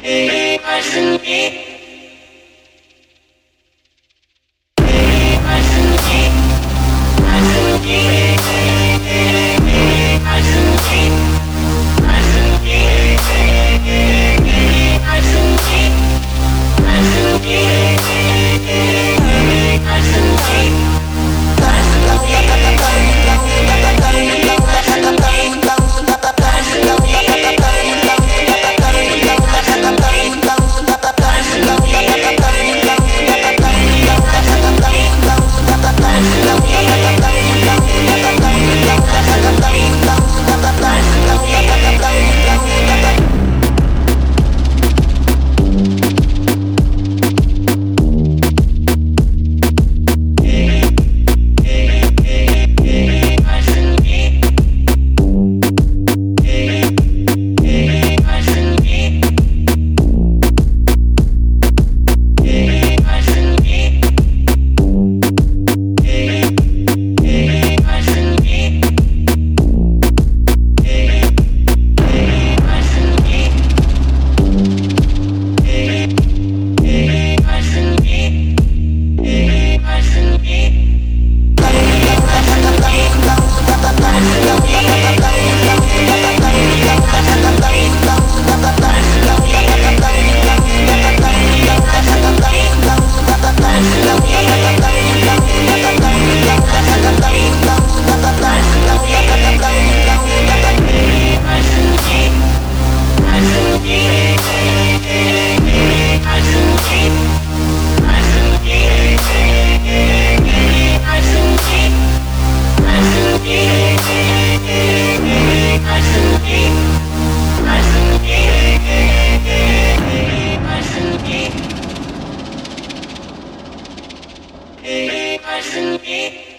Hey, I shouldn't be. you.